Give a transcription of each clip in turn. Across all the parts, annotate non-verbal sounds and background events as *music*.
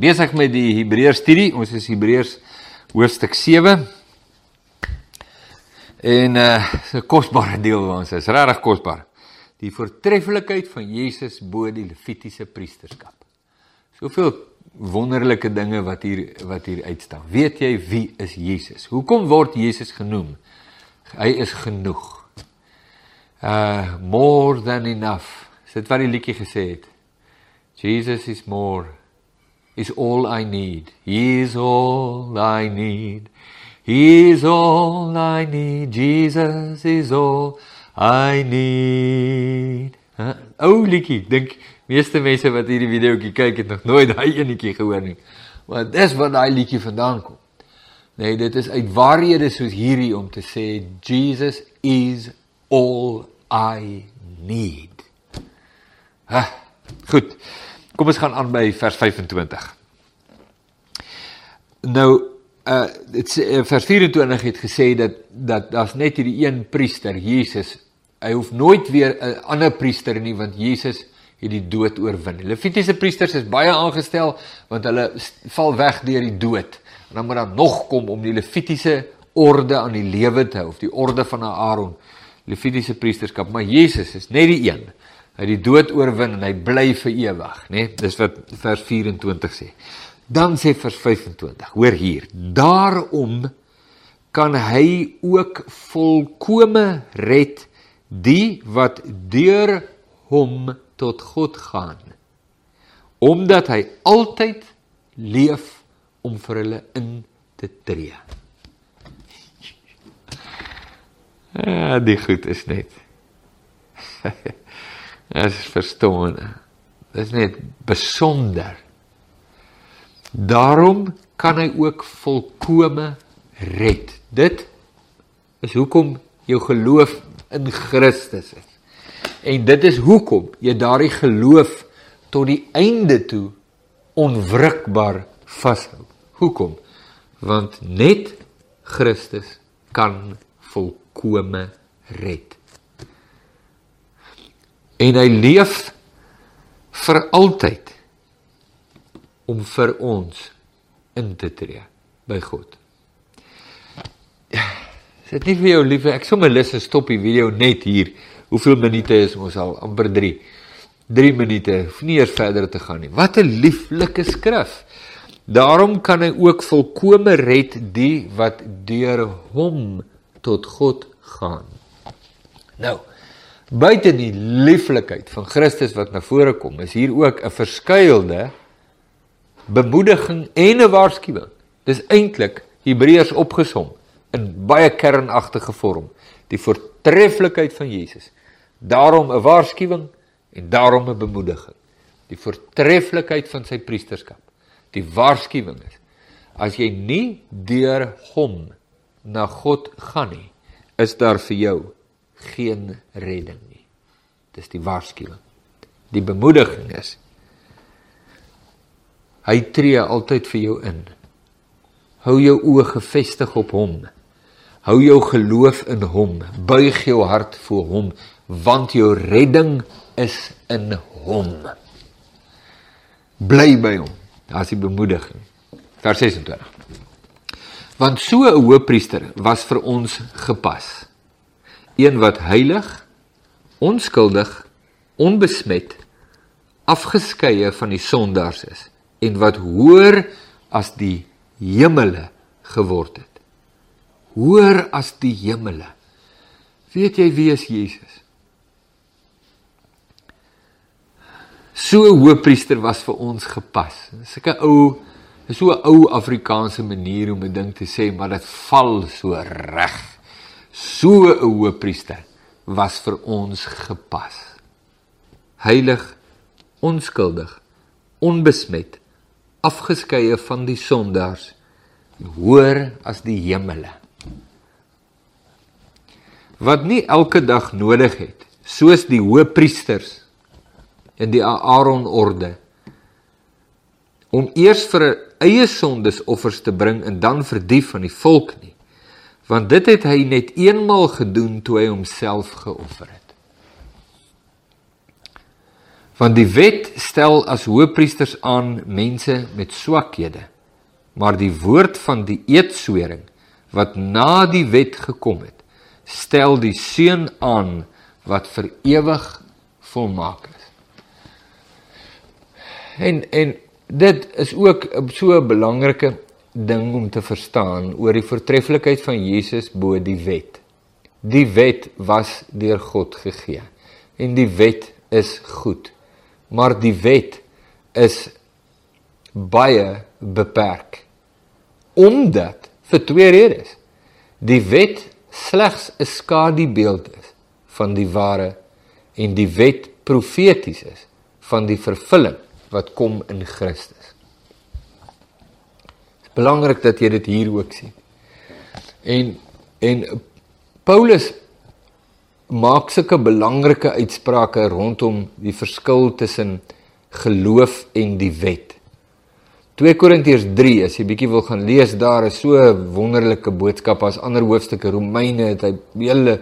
Besig met die Hebreërs studie. Ons is Hebreërs hoofstuk 7. En uh 'n kosbare deel van ons is regtig kosbaar. Die voortreffelikheid van Jesus bo die Levitiese priesterskap. Soveel wonderlike dinge wat hier wat hier uitstaan. Weet jy wie is Jesus? Hoekom word Jesus genoem? Hy is genoeg. Uh more than enough. Dit wat die liedjie gesê het. Jesus is more is all I need. He is all I need. He is all I need. Jesus is all I need. Huh? Ou liedjie, dink meeste mense wat hierdie videoetjie kyk het nog nooit daai enetjie gehoor nie. Maar dis waar daai liedjie vandaan kom. Nee, dit is uit waarhede soos hierdie om te sê Jesus is all I need. Ha, goed. Kom ons gaan aan by vers 25. Nou uh dit uh, vers 24 het gesê dat dat daar's net hierdie een priester, Jesus. Hy hoef nooit weer 'n ander priester nie want Jesus het die dood oorwin. Levitiese priesters is baie aangestel want hulle val weg deur die dood. En dan moet daar nog kom om die Levitiese orde aan die lewe te hou of die orde van Aaron, Levitiese priesterskap, maar Jesus is net die een hy die dood oorwin en hy bly vir ewig, né? Nee? Dis wat vers 24 sê. Dan sê vers 25, hoor hier, daarom kan hy ook volkome red die wat deur hom tot God gaan. Omdat hy altyd leef om vir hulle in te tree. Ja, die goed is net. *laughs* Dit is verstommend. Dit is net besonder. Daarom kan hy ook volkome red. Dit is hoekom jou geloof in Christus is. En dit is hoekom jy daardie geloof tot die einde toe onwrikbaar vashou. Hoekom? Want net Christus kan volkome red en hy leef vir altyd om vir ons in te tree by God. Is dit nie vir jou lief ek sommer lus om stop die video net hier. Hoeveel minute is ons al? amper 3. 3 minute, hoef nie eers verder te gaan nie. Wat 'n lieflike skrif. Daarom kan hy ook volkome red die wat deur hom tot God gaan. Nou, Buite die lieflikheid van Christus wat na vore kom, is hier ook 'n verskuilde bemoediging en 'n waarskuwing. Dis eintlik Hebreërs opgesom in baie kernagtige vorm. Die voortreffelikheid van Jesus. Daarom 'n waarskuwing en daarom 'n bemoediging. Die voortreffelikheid van sy priesterskap. Die waarskuwing is as jy nie deur hom na God gaan nie, is daar vir jou geen redding nie. Dis die waarskuwing. Die bemoediging is hy tree altyd vir jou in. Hou jou oë gefestig op hom. Hou jou geloof in hom. Buig jou hart voor hom want jou redding is in hom. Bly by hom. Daar's die bemoediging. Vers 26. Want so 'n hoëpriester was vir ons gepas een wat heilig, onskuldig, onbesmet, afgeskeie van die sondaars is en wat hoër as die hemele geword het. Hoër as die hemele. Weet jy wie is Jesus? So 'n hoëpriester was vir ons gepas. Sulke ou is so 'n ou Afrikaanse manier om 'n ding te sê, maar dit val so reg so 'n hoëpriester was vir ons gepas. Heilig, onskuldig, onbesmet, afgeskeie van die sondaars, hoër as die hemele. Wat nie elke dag nodig het, soos die hoëpriesters in die Aaron orde om eers vir eie sondes offers te bring en dan vir die van die volk nie want dit het hy net eenmal gedoen toe hy homself geoffer het. Want die wet stel as hoëpriesters aan mense met swakhede. Maar die woord van die eedswering wat na die wet gekom het, stel die seun aan wat vir ewig volmaak is. En en dit is ook so 'n belangrike ding om te verstaan oor die voortreffelikheid van Jesus bo die wet. Die wet was deur God gegee en die wet is goed. Maar die wet is baie beperk. Omdat vir twee redes. Die wet slegs 'n skadubeeld is van die ware en die wet profeties is van die vervulling wat kom in Christus. Belangrik dat jy dit hier ook sien. En en Paulus maak sulke belangrike uitsprake rondom die verskil tussen geloof en die wet. 2 Korintiërs 3 as jy bietjie wil gaan lees daar is so 'n wonderlike boodskap as ander hoofstukke Romeine het hy hele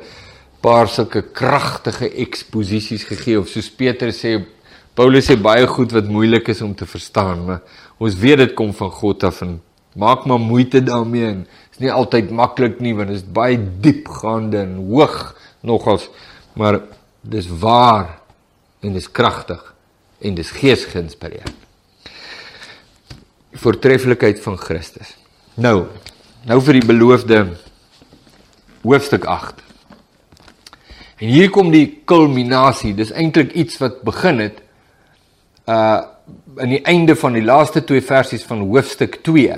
paar sulke kragtige eksposisies gegee of soos Petrus sê Paulus sê baie goed wat moeilik is om te verstaan ons weet dit kom van God af en maak maar moeite daarmee en is nie altyd maklik nie want dit is baie diepgaande en hoog nogals maar dis waar en dis kragtig en dis geesgeïnspireerd voortreffelikheid van Christus. Nou, nou vir die beloofde hoofstuk 8. En hier kom die kulminasie. Dis eintlik iets wat begin het uh aan die einde van die laaste twee versies van hoofstuk 2.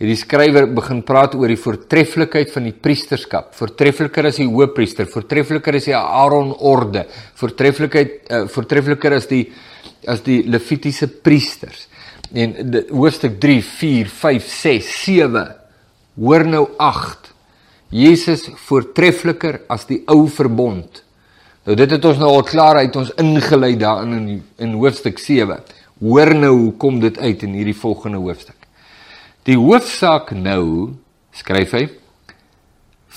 Hierdie skrywer begin praat oor die voortreffelikheid van die priesterskap. Voortreffeliker as die hoëpriester, voortreffeliker as die Aaron orde, voortreffelikheid uh, voortreffeliker as die as die Levitiese priesters. En hoofstuk 3 4 5 6 7 hoor nou 8 Jesus voortreffliker as die ou verbond. Nou dit het ons nou al klaar uit ons ingelei daarin in in hoofstuk 7 hoor nou hoe kom dit uit in hierdie volgende hoofstuk die hoofsaak nou skryf hy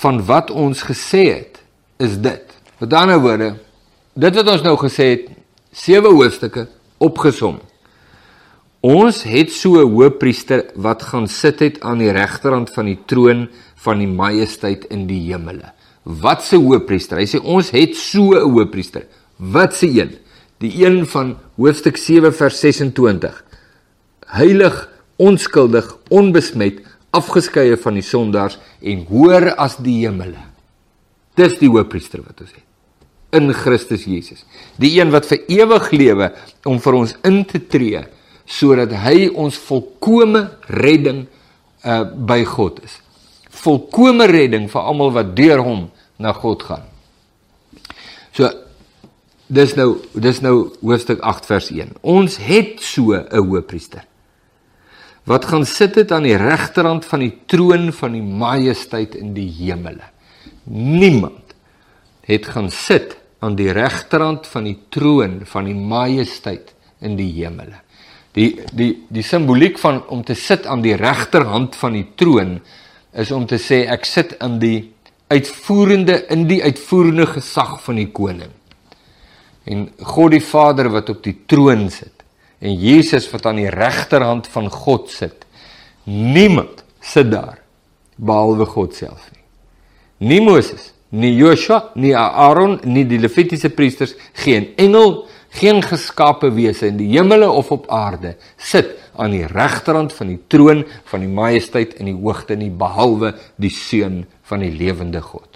van wat ons gesê het is dit met ander woorde dit wat ons nou gesê het sewe hoofstukke opgesom Ons het so 'n hoëpriester wat gaan sit het aan die regterhand van die troon van die majesteit in die hemele. Wat se hoëpriester? Hy sê ons het so 'n hoëpriester. Wat se een? Die een van hoofstuk 7 vers 26. Heilig, onskuldig, onbesmet, afgeskeie van die sondaars en hoër as die hemele. Dis die hoëpriester wat ons het in Christus Jesus. Die een wat vir ewig lewe om vir ons in te tree sodat hy ons volkomme redding uh by God is. Volkomme redding vir almal wat deur hom na God gaan. So dis nou dis nou hoofstuk 8 vers 1. Ons het so 'n hoëpriester wat gaan sit het aan die regterhand van die troon van die majesteit in die hemele. Niemand het gaan sit aan die regterhand van die troon van die majesteit in die hemele. Die die die simboliek van om te sit aan die regterhand van die troon is om te sê ek sit in die uitvoerende in die uitvoerende gesag van die koning. En God die Vader wat op die troon sit en Jesus wat aan die regterhand van God sit. Niemand sit daar behalwe God self nie. Nie Moses, nie Joshua, nie Aaron, nie die Levitiese priesters, geen engel geen geskape wese in die hemele of op aarde sit aan die regterhand van die troon van die majesteit in die hoogte nie behalwe die seun van die lewende God.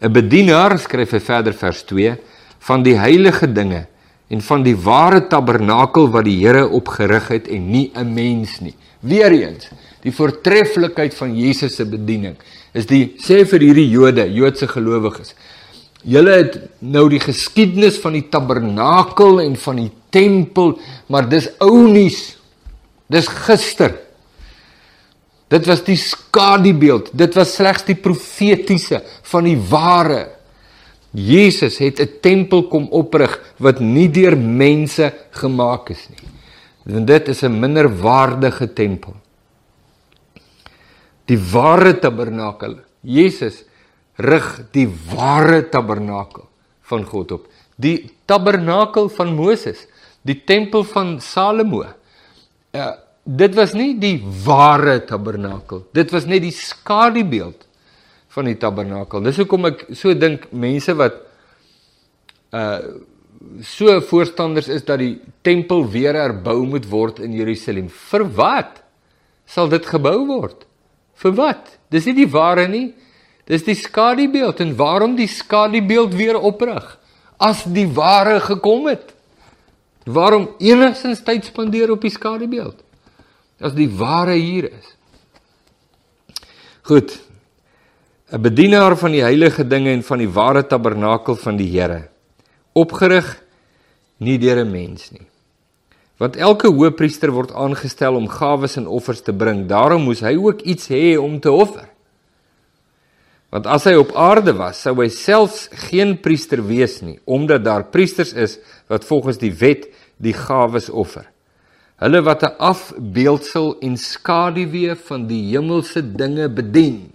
'n Bedienaar skryf hy verder vers 2 van die heilige dinge en van die ware tabernakel wat die Here opgerig het en nie 'n mens nie. Weereens, die voortreffelikheid van Jesus se bediening is die sê vir hierdie Jode, Joodse gelowiges, Julle het nou die geskiedenis van die tabernakel en van die tempel, maar dis ou nuus. Dis gister. Dit was die skadubeeld. Dit was slegs die profetiese van die ware. Jesus het 'n tempel kom oprig wat nie deur mense gemaak is nie. Want dit is 'n minderwaardige tempel. Die ware tabernakel, Jesus rig die ware tabernakel van God op. Die tabernakel van Moses, die tempel van Salomo. Uh dit was nie die ware tabernakel. Dit was net die skadubeeld van die tabernakel. Dis hoekom ek so dink mense wat uh so voorstanders is dat die tempel weer herbou moet word in Jerusalem. Vir wat sal dit gebou word? Vir wat? Dis nie die ware nie. Dis die skadubeeld en waarom die skadubeeld weer oprig as die ware gekom het? Waarom enigstens tyd spandeer op die skadubeeld as die ware hier is? Goed. 'n Bedienaar van die heilige dinge en van die ware tabernakel van die Here opgerig nie deur 'n mens nie. Want elke hoëpriester word aangestel om gawes en offers te bring. Daarom moes hy ook iets hê om te offer. Want as hy op aarde was, sou hy selfs geen priester wees nie, omdat daar priesters is wat volgens die wet die gawes offer. Hulle wat 'n afbeeldsel en skaduwee van die hemelse dinge bedien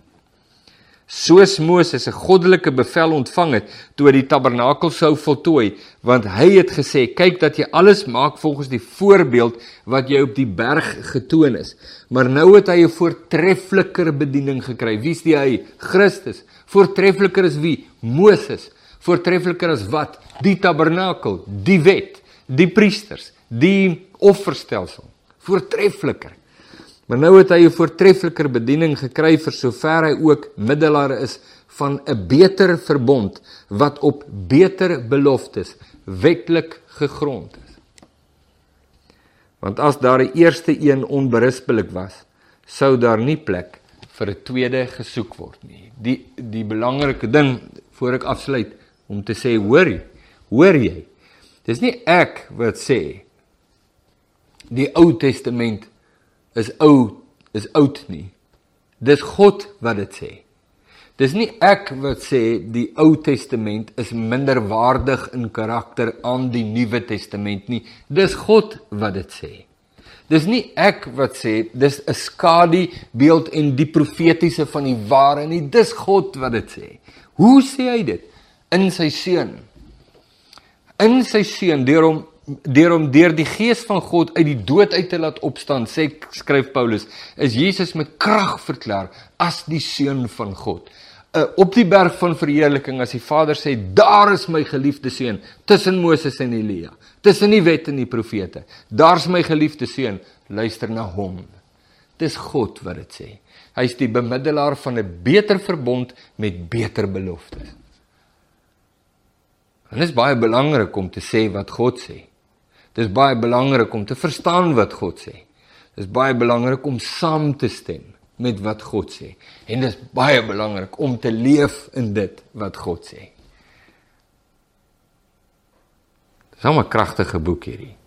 soos Moses 'n goddelike bevel ontvang het toe hy die tabernakel sou voltooi, want hy het gesê: "Kyk dat jy alles maak volgens die voorbeeld wat jy op die berg getoon is." Maar nou het hy 'n voortreffeliker bediening gekry. Wie's die hy? Christus. Voortreffeliker is wie? Moses. Voortreffeliker as wat? Die tabernakel, die wet, die priesters, die offerstelsel. Voortreffeliker. Maar nou het hy 'n voortreffeliker bediening gekry vir sover hy ook middelaar is van 'n beter verbond wat op beter beloftes wetlik gegrond is. Want as daar 'n eerste een onberispelik was, sou daar nie plek vir 'n tweede gesoek word nie. Die die belangrike ding voor ek afsluit om te sê hoor jy, hoor jy. Dis nie ek wat sê die Ou Testament is oud is oud nie. Dis God wat dit sê. Dis nie ek wat sê die Ou Testament is minder waardig in karakter aan die Nuwe Testament nie. Dis God wat dit sê. Dis nie ek wat sê dis 'n skadu beeld en die profetiese van die ware nie. Dis God wat dit sê. Hoe sê hy dit? In sy seun. In sy seun deur hom deur om deur die gees van God uit die dood uit te laat opstaan, sê skryf Paulus, is Jesus met krag verklaar as die seun van God. Uh, op die berg van verheerliking as die Vader sê, daar is my geliefde seun tussen Moses en Elia, tussen die wet en die profete. Daar's my geliefde seun, luister na hom. Dis God wat dit sê. Hy's die bemiddelaar van 'n beter verbond met beter beloftes. En dit is baie belangrik om te sê wat God sê. Dis baie belangrik om te verstaan wat God sê. Dis baie belangrik om saam te stem met wat God sê. En dis baie belangrik om te leef in dit wat God sê. Dis 'n kragtige boek hierdie.